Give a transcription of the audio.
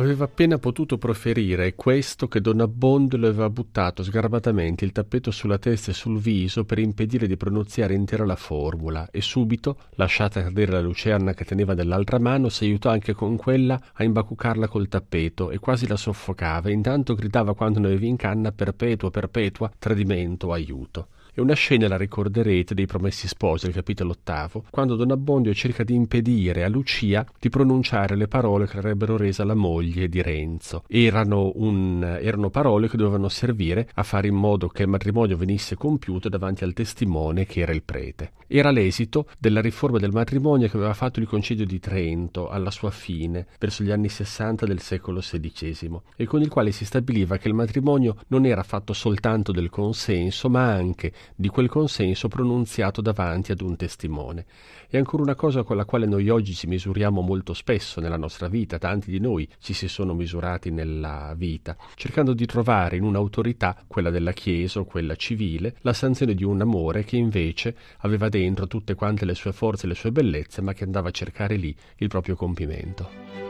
Aveva appena potuto proferire questo che Don Abbondio le aveva buttato sgarbatamente il tappeto sulla testa e sul viso per impedire di pronunziare intera la formula e subito, lasciata cadere la lucerna che teneva nell'altra mano, si aiutò anche con quella a imbacucarla col tappeto e quasi la soffocava e intanto gridava quando ne avevi in canna perpetua, perpetua, tradimento, aiuto. E una scena la ricorderete dei Promessi Sposi, il capitolo ottavo, quando Don Abbondio cerca di impedire a Lucia di pronunciare le parole che avrebbero resa la moglie di Renzo. Erano, un, erano parole che dovevano servire a fare in modo che il matrimonio venisse compiuto davanti al testimone che era il prete. Era l'esito della riforma del matrimonio che aveva fatto il Concilio di Trento alla sua fine, verso gli anni sessanta del secolo XVI, e con il quale si stabiliva che il matrimonio non era fatto soltanto del consenso, ma anche di quel consenso pronunziato davanti ad un testimone. È ancora una cosa con la quale noi oggi ci misuriamo molto spesso nella nostra vita, tanti di noi ci si sono misurati nella vita, cercando di trovare in un'autorità, quella della Chiesa o quella civile, la sanzione di un amore che invece aveva dentro tutte quante le sue forze e le sue bellezze, ma che andava a cercare lì il proprio compimento.